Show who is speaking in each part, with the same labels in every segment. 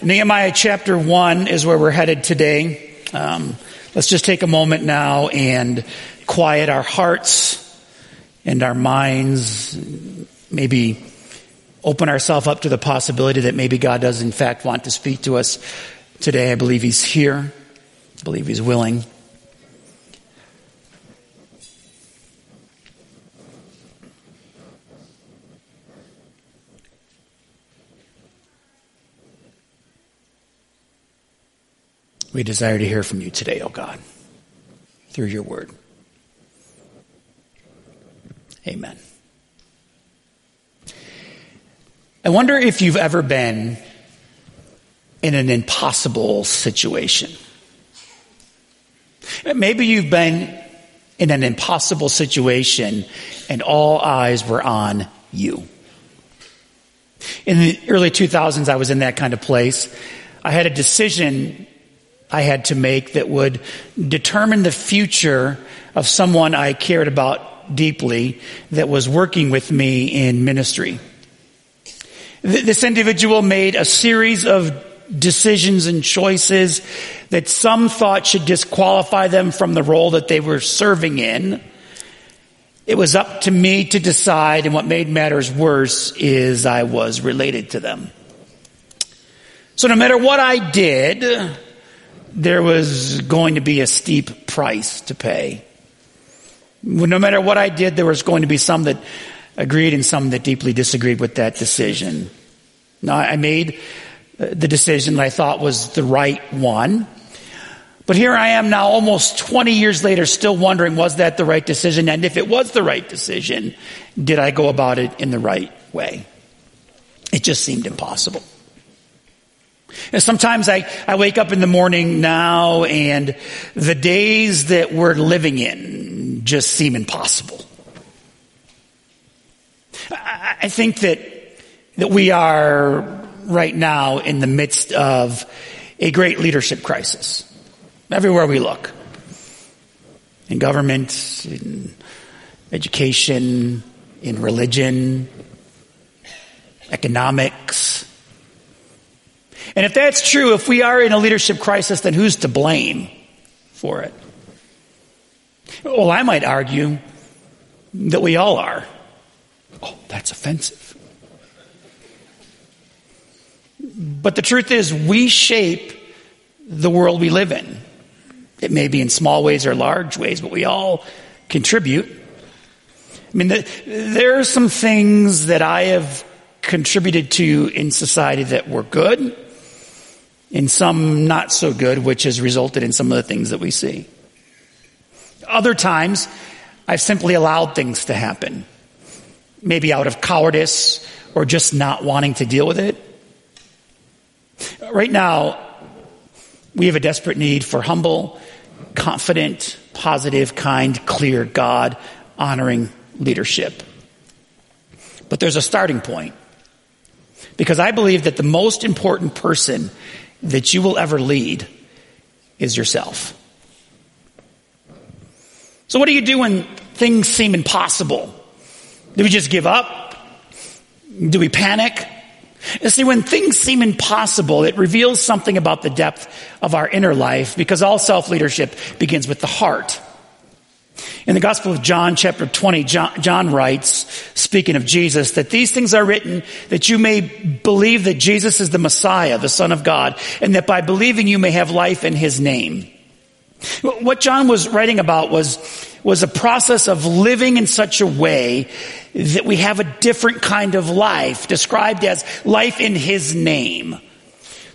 Speaker 1: Nehemiah chapter 1 is where we're headed today. Um, let's just take a moment now and quiet our hearts and our minds. Maybe open ourselves up to the possibility that maybe God does, in fact, want to speak to us today. I believe He's here, I believe He's willing. We desire to hear from you today, O oh God, through your word. Amen. I wonder if you've ever been in an impossible situation. Maybe you've been in an impossible situation and all eyes were on you. In the early 2000s, I was in that kind of place. I had a decision I had to make that would determine the future of someone I cared about deeply that was working with me in ministry. This individual made a series of decisions and choices that some thought should disqualify them from the role that they were serving in. It was up to me to decide, and what made matters worse is I was related to them. So no matter what I did, there was going to be a steep price to pay. No matter what I did, there was going to be some that agreed and some that deeply disagreed with that decision. Now, I made uh, the decision that I thought was the right one. But here I am now almost 20 years later still wondering was that the right decision? And if it was the right decision, did I go about it in the right way? It just seemed impossible. And sometimes I, I wake up in the morning now and the days that we're living in just seem impossible. I, I think that, that we are right now in the midst of a great leadership crisis. Everywhere we look. In government, in education, in religion, economics, and if that's true, if we are in a leadership crisis, then who's to blame for it? Well, I might argue that we all are. Oh, that's offensive. But the truth is, we shape the world we live in. It may be in small ways or large ways, but we all contribute. I mean, the, there are some things that I have contributed to in society that were good in some not so good, which has resulted in some of the things that we see. Other times, I've simply allowed things to happen, maybe out of cowardice or just not wanting to deal with it. Right now, we have a desperate need for humble, confident, positive, kind, clear, God honoring leadership. But there's a starting point. Because I believe that the most important person that you will ever lead is yourself. So, what do you do when things seem impossible? Do we just give up? Do we panic? And see, when things seem impossible, it reveals something about the depth of our inner life because all self leadership begins with the heart. In the Gospel of John, chapter 20, John, John, writes, speaking of Jesus, that these things are written that you may believe that Jesus is the Messiah, the Son of God, and that by believing you may have life in His name. What John was writing about was, was a process of living in such a way that we have a different kind of life, described as life in His name.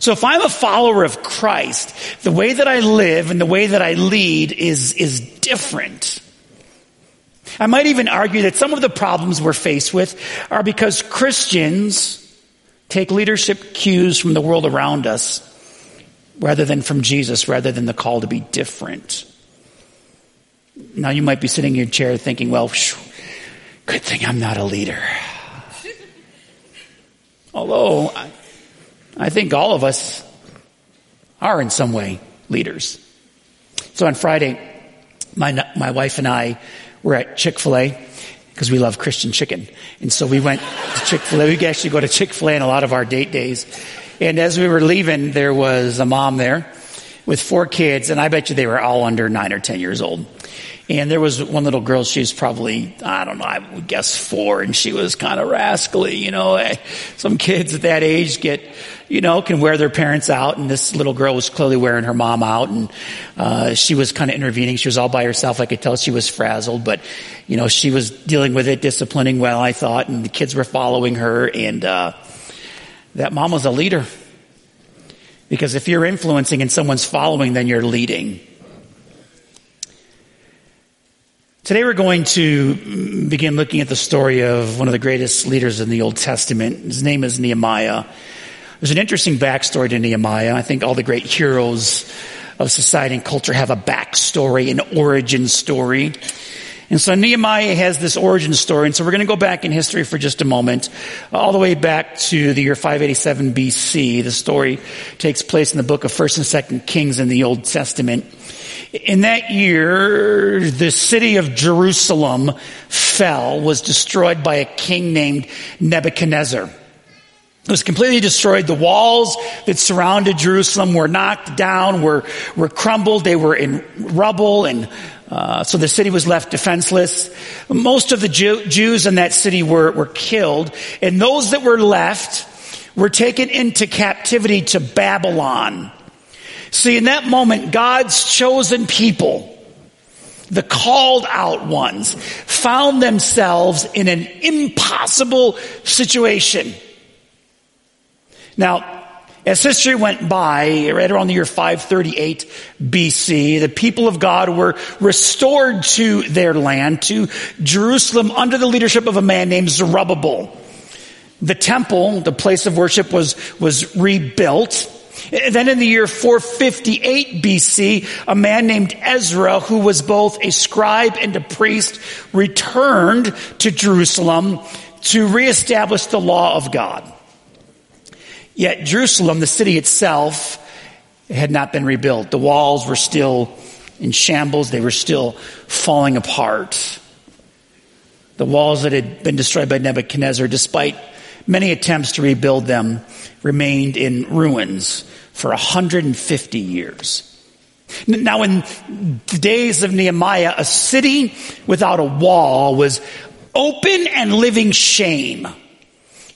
Speaker 1: So if I'm a follower of Christ, the way that I live and the way that I lead is, is different. I might even argue that some of the problems we're faced with are because Christians take leadership cues from the world around us rather than from Jesus, rather than the call to be different. Now you might be sitting in your chair thinking, well, good thing I'm not a leader. Although, I think all of us are in some way leaders. So on Friday, my, my wife and I were at Chick-fil-A because we love Christian chicken. And so we went to Chick-fil-A. We actually go to Chick-fil-A on a lot of our date days. And as we were leaving, there was a mom there with four kids, and I bet you they were all under nine or 10 years old. And there was one little girl, she was probably, I don't know, I would guess four, and she was kind of rascally, you know. Some kids at that age get, you know, can wear their parents out, and this little girl was clearly wearing her mom out, and uh, she was kind of intervening. She was all by herself. I could tell she was frazzled, but, you know, she was dealing with it, disciplining well, I thought, and the kids were following her, and uh, that mom was a leader. Because if you're influencing and someone's following, then you're leading. Today we're going to begin looking at the story of one of the greatest leaders in the Old Testament. His name is Nehemiah. There's an interesting backstory to Nehemiah. I think all the great heroes of society and culture have a backstory, an origin story. And so Nehemiah has this origin story. And so we're going to go back in history for just a moment, all the way back to the year 587 BC. The story takes place in the book of 1st and 2nd Kings in the Old Testament. In that year, the city of Jerusalem fell, was destroyed by a king named Nebuchadnezzar. It was completely destroyed. The walls that surrounded Jerusalem were knocked down, were, were crumbled, they were in rubble, and uh, so the city was left defenseless. Most of the Jew, Jews in that city were, were killed, and those that were left were taken into captivity to Babylon. See, in that moment, God's chosen people, the called out ones, found themselves in an impossible situation. Now, as history went by, right around the year 538 BC, the people of God were restored to their land, to Jerusalem, under the leadership of a man named Zerubbabel. The temple, the place of worship, was, was rebuilt. Eh, then in the year 458 BC, a man named Ezra, who was both a scribe and a priest, returned to Jerusalem to reestablish the law of God. Yet Jerusalem, the city itself, had not been rebuilt. The walls were still in shambles. They were still falling apart. The walls that had been destroyed by Nebuchadnezzar, despite many attempts to rebuild them, remained in ruins for 150 years. Now, in the days of Nehemiah, a city without a wall was open and living shame.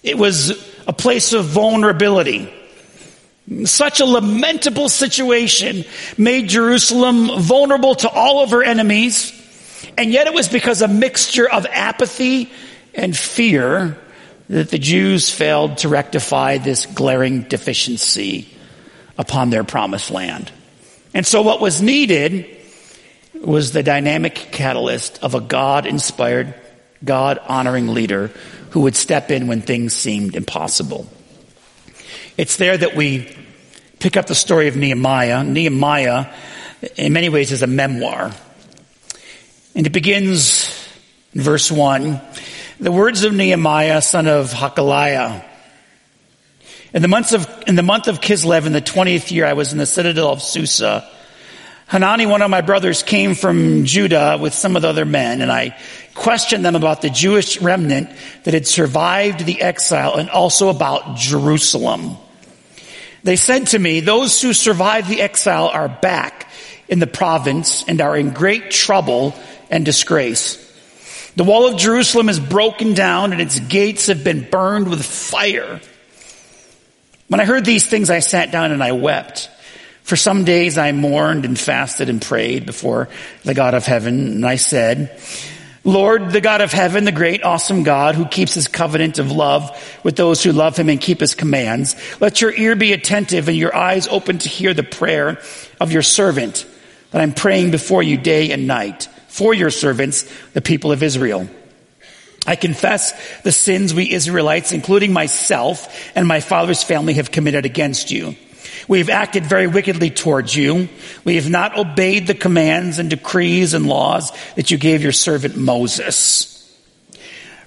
Speaker 1: It was a place of vulnerability. Such a lamentable situation made Jerusalem vulnerable to all of her enemies, and yet it was because a mixture of apathy and fear that the Jews failed to rectify this glaring deficiency upon their promised land. And so what was needed was the dynamic catalyst of a God inspired, God honoring leader who would step in when things seemed impossible. It's there that we pick up the story of Nehemiah. Nehemiah, in many ways, is a memoir. And it begins in verse 1 the words of Nehemiah, son of Hakaliah. In the, months of, in the month of Kislev, in the 20th year, I was in the citadel of Susa. Hanani, one of my brothers, came from Judah with some of the other men, and I questioned them about the Jewish remnant that had survived the exile and also about Jerusalem. They said to me, those who survived the exile are back in the province and are in great trouble and disgrace. The wall of Jerusalem is broken down and its gates have been burned with fire. When I heard these things, I sat down and I wept. For some days I mourned and fasted and prayed before the God of heaven. And I said, Lord, the God of heaven, the great, awesome God who keeps his covenant of love with those who love him and keep his commands, let your ear be attentive and your eyes open to hear the prayer of your servant that I'm praying before you day and night for your servants, the people of Israel. I confess the sins we Israelites, including myself and my father's family, have committed against you. We have acted very wickedly towards you. We have not obeyed the commands and decrees and laws that you gave your servant Moses.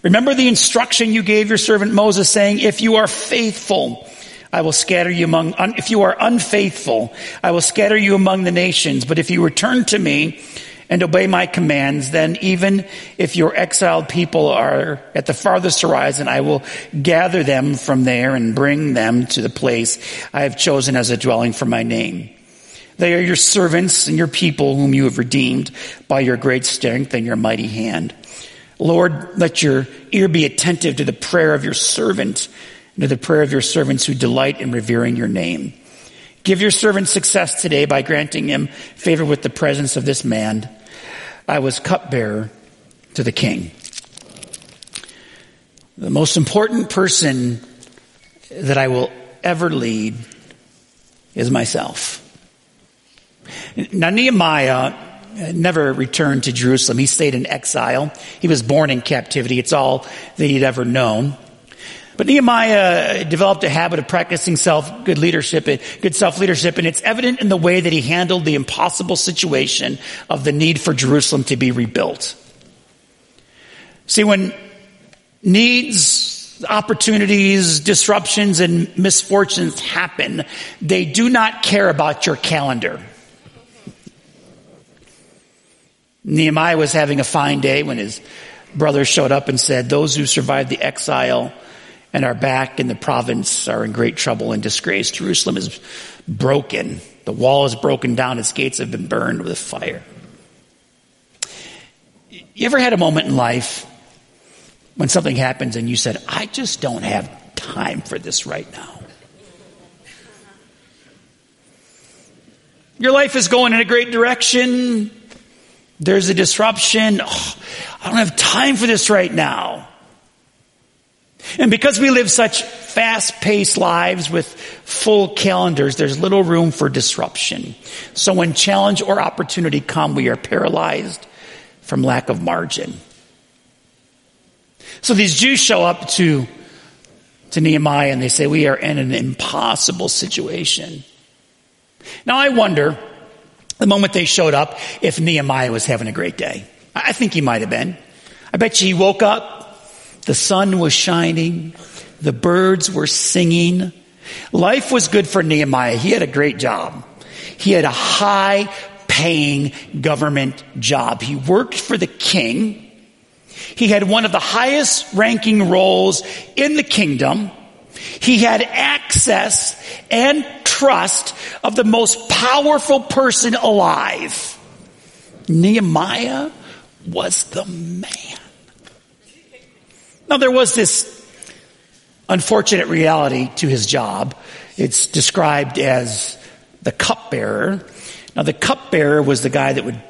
Speaker 1: Remember the instruction you gave your servant Moses saying, if you are faithful, I will scatter you among, if you are unfaithful, I will scatter you among the nations. But if you return to me and obey my commands, then even if your exiled people are at the farthest horizon, I will gather them from there and bring them to the place I have chosen as a dwelling for my name. They are your servants and your people whom you have redeemed by your great strength and your mighty hand. Lord, let your ear be attentive to the prayer of your servant and to the prayer of your servants who delight in revering your name. Give your servant success today by granting him favor with the presence of this man. I was cupbearer to the king. The most important person that I will ever lead is myself. Now, Nehemiah uh, never returned to Jerusalem. He stayed in exile. He was born in captivity. It's all that he'd ever known. But Nehemiah uh, developed a habit of practicing self, good leadership, good self-leadership, and it's evident in the way that he handled the impossible situation of the need for Jerusalem to be rebuilt. See, when needs, opportunities, disruptions, and misfortunes happen, they do not care about your calendar. Nehemiah was having a fine day when his brothers showed up and said, those who survived the exile and are back in the province are in great trouble and disgrace. Jerusalem is broken. The wall is broken down. Its gates have been burned with fire. You ever had a moment in life when something happens and you said, I just don't have time for this right now? Your life is going in a great direction. There's a disruption. Oh, I don't have time for this right now. And because we live such fast paced lives with full calendars, there's little room for disruption. So when challenge or opportunity come, we are paralyzed from lack of margin. So these Jews show up to, to Nehemiah and they say, we are in an impossible situation. Now I wonder, the moment they showed up, if Nehemiah was having a great day. I think he might have been. I bet you he woke up, the sun was shining. The birds were singing. Life was good for Nehemiah. He had a great job. He had a high paying government job. He worked for the king. He had one of the highest ranking roles in the kingdom. He had access and trust of the most powerful person alive. Nehemiah was the man. Now, there was this unfortunate reality to his job. It's described as the cupbearer. Now, the cupbearer was the guy that would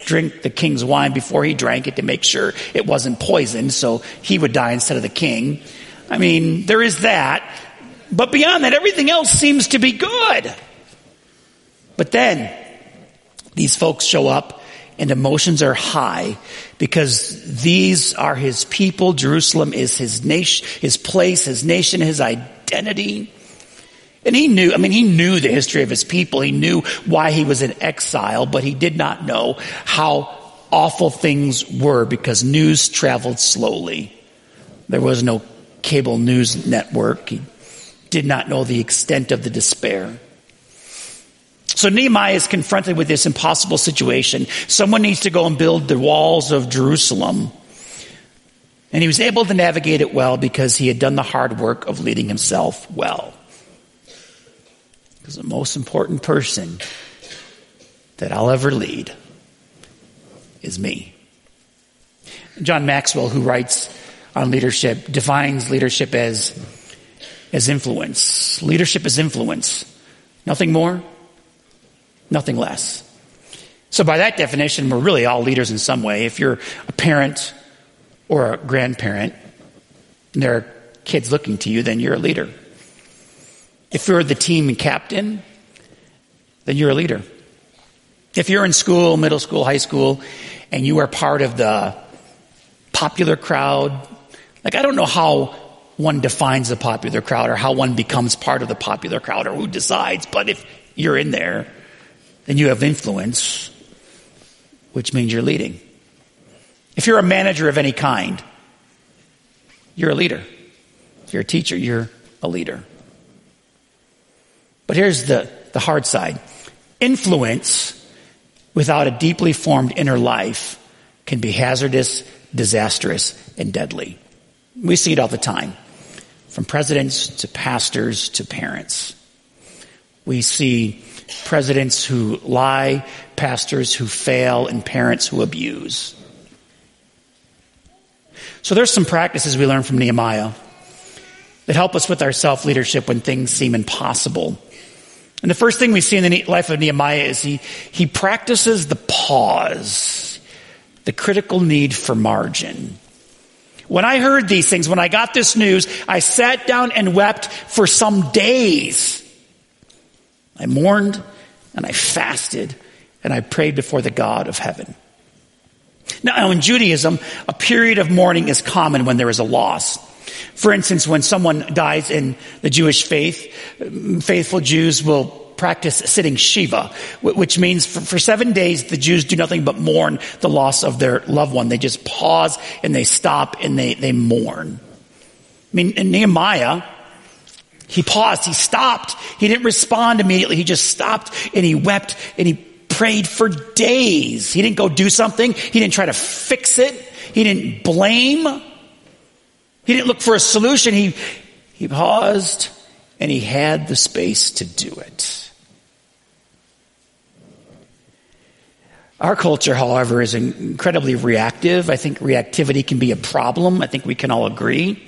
Speaker 1: drink the king's wine before he drank it to make sure it wasn't poisoned, so he would die instead of the king. I mean, there is that. But beyond that, everything else seems to be good. But then, these folks show up and emotions are high because these are his people. Jerusalem is his nation, his place, his nation, his identity. And he knew, I mean, he knew the history of his people. He knew why he was in exile, but he did not know how awful things were because news traveled slowly. There was no cable news network. He did not know the extent of the despair. So Nehemiah is confronted with this impossible situation. Someone needs to go and build the walls of Jerusalem. And he was able to navigate it well because he had done the hard work of leading himself well. Because the most important person that I'll ever lead is me. John Maxwell, who writes on leadership, defines leadership as, as influence. Leadership is influence. Nothing more, Nothing less. So by that definition, we're really all leaders in some way. If you're a parent or a grandparent, and there are kids looking to you, then you're a leader. If you're the team captain, then you're a leader. If you're in school, middle school, high school, and you are part of the popular crowd, like I don't know how one defines the popular crowd or how one becomes part of the popular crowd or who decides, but if you're in there, then you have influence, which means you're leading. If you're a manager of any kind, you're a leader. If you're a teacher, you're a leader. But here's the, the hard side. Influence without a deeply formed inner life can be hazardous, disastrous, and deadly. We see it all the time, from presidents to pastors to parents. We see presidents who lie, pastors who fail, and parents who abuse. So there's some practices we learn from Nehemiah that help us with our self leadership when things seem impossible. And the first thing we see in the life of Nehemiah is he, he practices the pause, the critical need for margin. When I heard these things, when I got this news, I sat down and wept for some days. I mourned and I fasted and I prayed before the God of heaven. Now, in Judaism, a period of mourning is common when there is a loss. For instance, when someone dies in the Jewish faith, mm, faithful Jews will practice sitting Shiva, which means for, for, seven days the Jews do nothing but mourn the loss of their loved one. They just pause and they stop and they, they mourn. I mean, in Nehemiah, he paused, he stopped, he didn't respond immediately, he just stopped and he wept and he prayed for days. He didn't go do something, he didn't try to fix it, he didn't blame. He didn't look for a solution. He, he paused and he had the space to do it. Our culture, however, is incredibly reactive. I think reactivity can be a problem. I think we can all agree.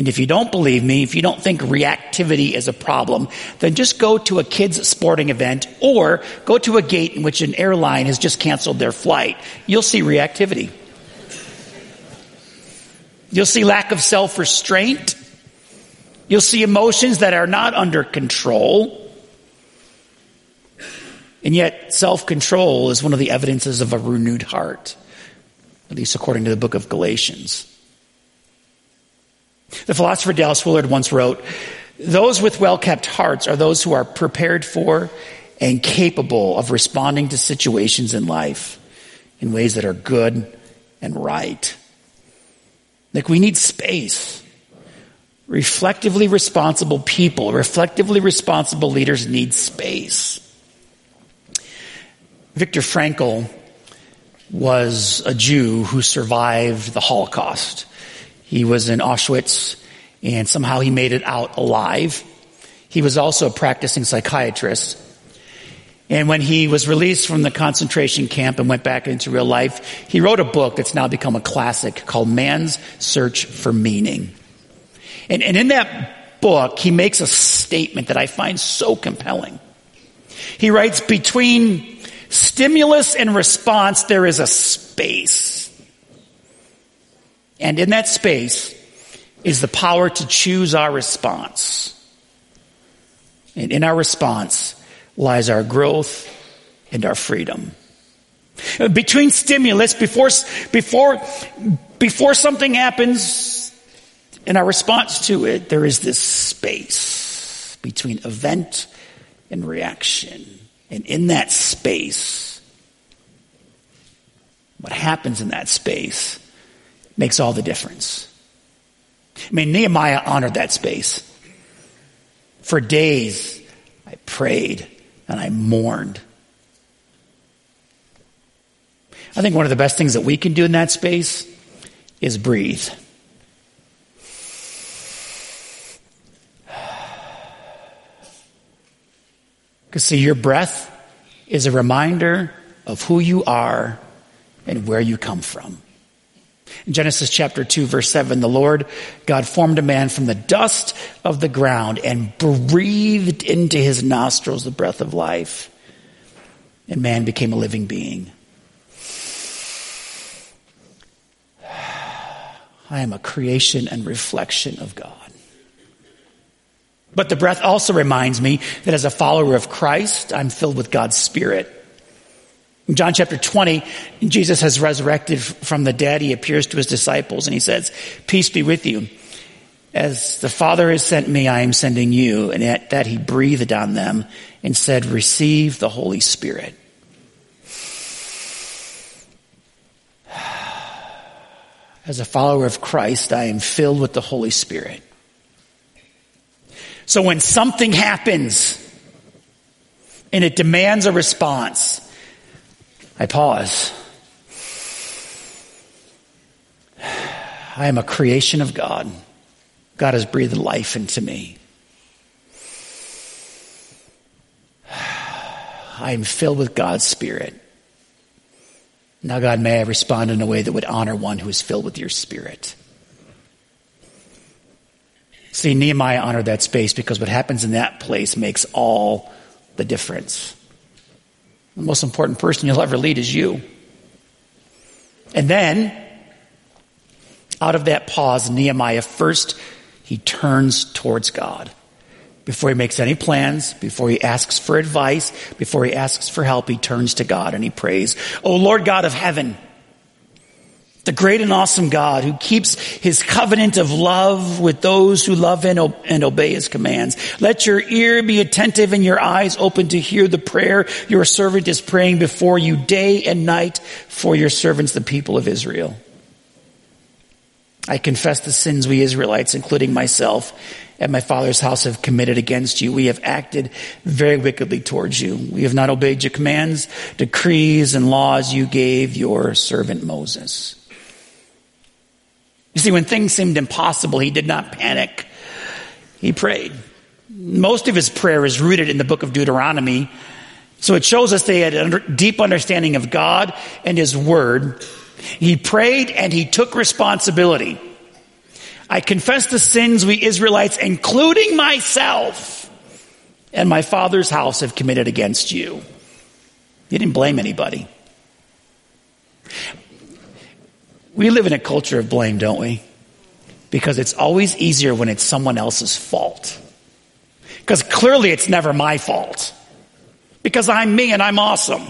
Speaker 1: And if you don't believe me, if you don't think reactivity is a problem, then just go to a kids sporting event or go to a gate in which an airline has just canceled their flight. You'll see reactivity. You'll see lack of self restraint. You'll see emotions that are not under control. And yet, self control is one of the evidences of a renewed heart, at least according to the book of Galatians. The philosopher Dallas Willard once wrote Those with well kept hearts are those who are prepared for and capable of responding to situations in life in ways that are good and right. Like we need space. Reflectively responsible people, reflectively responsible leaders need space. Viktor Frankl was a Jew who survived the Holocaust. He was in Auschwitz and somehow he made it out alive. He was also a practicing psychiatrist. And when he was released from the concentration camp and went back into real life, he wrote a book that's now become a classic called Man's Search for Meaning. And, and in that book, he makes a statement that I find so compelling. He writes, between stimulus and response, there is a space. And in that space is the power to choose our response. And in our response, lies our growth and our freedom. Between stimulus, before, before, before something happens and our response to it, there is this space between event and reaction. And in that space, what happens in that space makes all the difference. I mean, Nehemiah honored that space. For days, I prayed and I mourned. I think one of the best things that we can do in that space is breathe. Because, see, your breath is a reminder of who you are and where you come from. In Genesis chapter 2, verse 7, the Lord God formed a man from the dust of the ground and breathed into his nostrils the breath of life. And man became a living being. I am a creation and reflection of God. But the breath also reminds me that as a follower of Christ, I'm filled with God's Spirit. In John chapter 20, Jesus has resurrected from the dead. He appears to his disciples and he says, Peace be with you. As the Father has sent me, I am sending you. And at that he breathed on them and said, Receive the Holy Spirit. As a follower of Christ, I am filled with the Holy Spirit. So when something happens and it demands a response, I pause. I am a creation of God. God has breathed life into me. I am filled with God's Spirit. Now, God, may I respond in a way that would honor one who is filled with your Spirit. See, Nehemiah honored that space because what happens in that place makes all the difference. The most important person you'll ever lead is you. And then, out of that pause, Nehemiah first, he turns towards God. Before he makes any plans, before he asks for advice, before he asks for help, he turns to God and he prays, Oh Lord God of heaven, the great and awesome God who keeps his covenant of love with those who love and, and, obey his commands. Let your ear be attentive and your eyes open to hear the prayer your servant is praying before you day and night for your servants, the people of Israel. I confess the sins we Israelites, including myself, and my father's house have committed against you. We have acted very wickedly towards you. We have not obeyed your commands, decrees, and laws you gave your servant Moses. You see, when things seemed impossible, he did not panic. He prayed. Most of his prayer is rooted in the book of Deuteronomy. So it shows us they had a deep understanding of God and his word. He prayed and he took responsibility. I confess the sins we Israelites, including myself and my father's house, have committed against you. He didn't blame anybody. We live in a culture of blame, don't we? Because it's always easier when it's someone else's fault. Because clearly it's never my fault. Because I'm me and I'm awesome.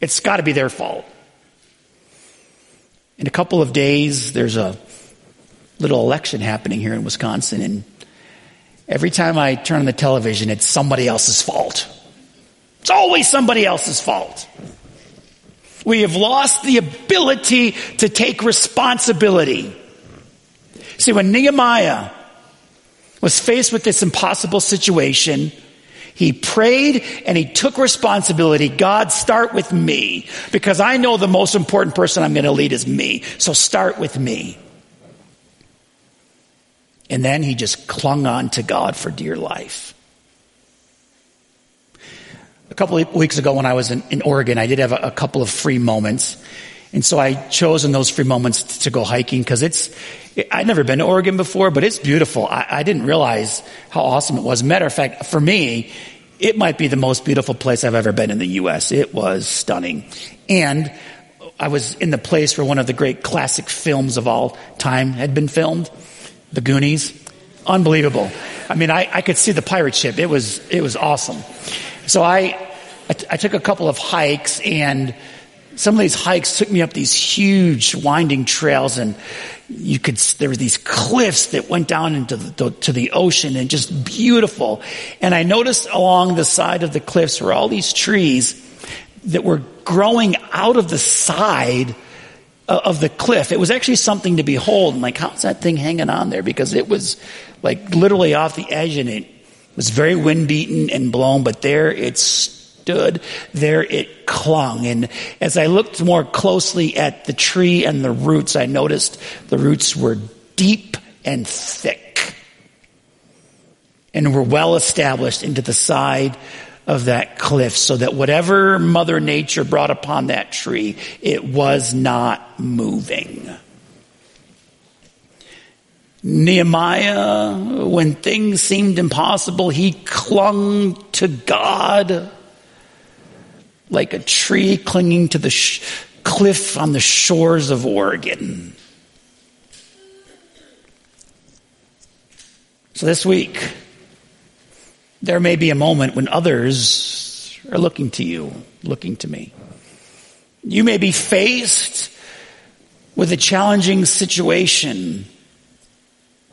Speaker 1: It's got to be their fault. In a couple of days, there's a little election happening here in Wisconsin, and every time I turn on the television, it's somebody else's fault. It's always somebody else's fault. We have lost the ability to take responsibility. See, when Nehemiah was faced with this impossible situation, he prayed and he took responsibility. God, start with me because I know the most important person I'm going to lead is me. So start with me. And then he just clung on to God for dear life. A couple of weeks ago when I was in, in Oregon, I did have a, a, couple of free moments. And so I chose in those free moments to go hiking because it's, it, I'd never been to Oregon before, but it's beautiful. I, I didn't realize how awesome it was. Matter of fact, for me, it might be the most beautiful place I've ever been in the U.S. It was stunning. And I was in the place where one of the great classic films of all time had been filmed. The Goonies. Unbelievable. I mean, I, I could see the pirate ship. It was, it was awesome. So I, I, t- I took a couple of hikes and some of these hikes took me up these huge winding trails and you could, there were these cliffs that went down into the, to the ocean and just beautiful. And I noticed along the side of the cliffs were all these trees that were growing out of the side of the cliff. It was actually something to behold. And like, how's that thing hanging on there? Because it was like literally off the edge and it was very wind beaten and blown, but there it stood. There it clung. And as I looked more closely at the tree and the roots, I noticed the roots were deep and thick and were well established into the side of that cliff so that whatever Mother Nature brought upon that tree, it was not moving. Nehemiah, when things seemed impossible, he clung to God like a tree clinging to the sh- cliff on the shores of Oregon. So this week, there may be a moment when others are looking to you, looking to me. You may be faced with a challenging situation.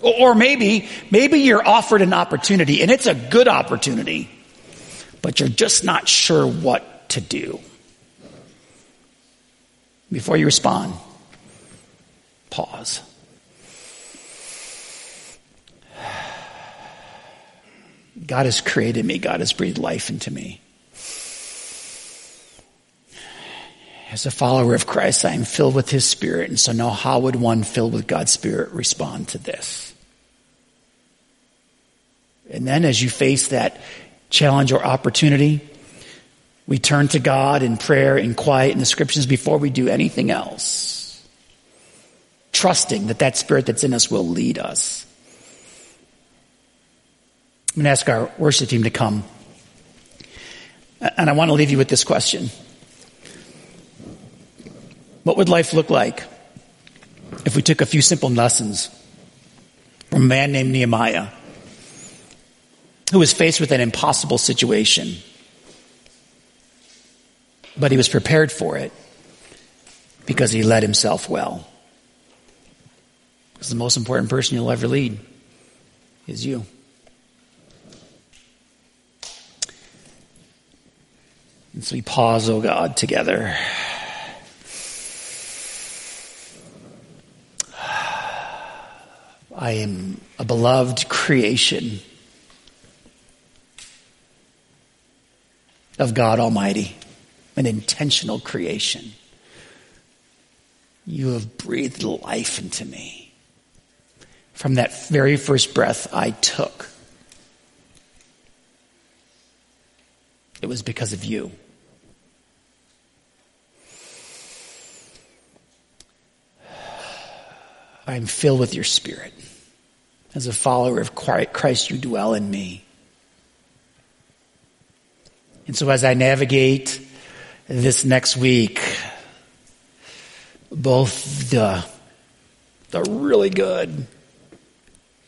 Speaker 1: Or maybe, maybe you're offered an opportunity and it's a good opportunity, but you're just not sure what to do. Before you respond, pause. God has created me. God has breathed life into me. As a follower of Christ, I am filled with His Spirit. And so now how would one filled with God's Spirit respond to this? And then as you face that challenge or opportunity, we turn to God in prayer and quiet in the scriptures before we do anything else. Trusting that that Spirit that's in us will lead us. I'm going to ask our worship team to come. And I want to leave you with this question. What would life look like if we took a few simple lessons from a man named Nehemiah who was faced with an impossible situation, but he was prepared for it because he led himself well? Because the most important person you'll ever lead is you. And so we pause, oh God, together. I am a beloved creation of God Almighty, an intentional creation. You have breathed life into me. From that very first breath I took, it was because of you. I am filled with your spirit. As a follower of Christ, you dwell in me. And so as I navigate this next week, both the, the really good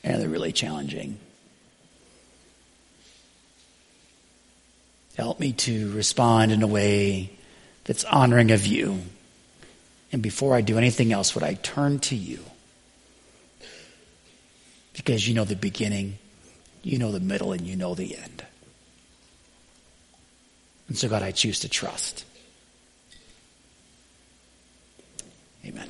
Speaker 1: and the really challenging, help me to respond in a way that's honoring of you. And before I do anything else, would I turn to you? because you know the beginning, you know the middle, and you know the end. And so, God, I choose to trust. Amen.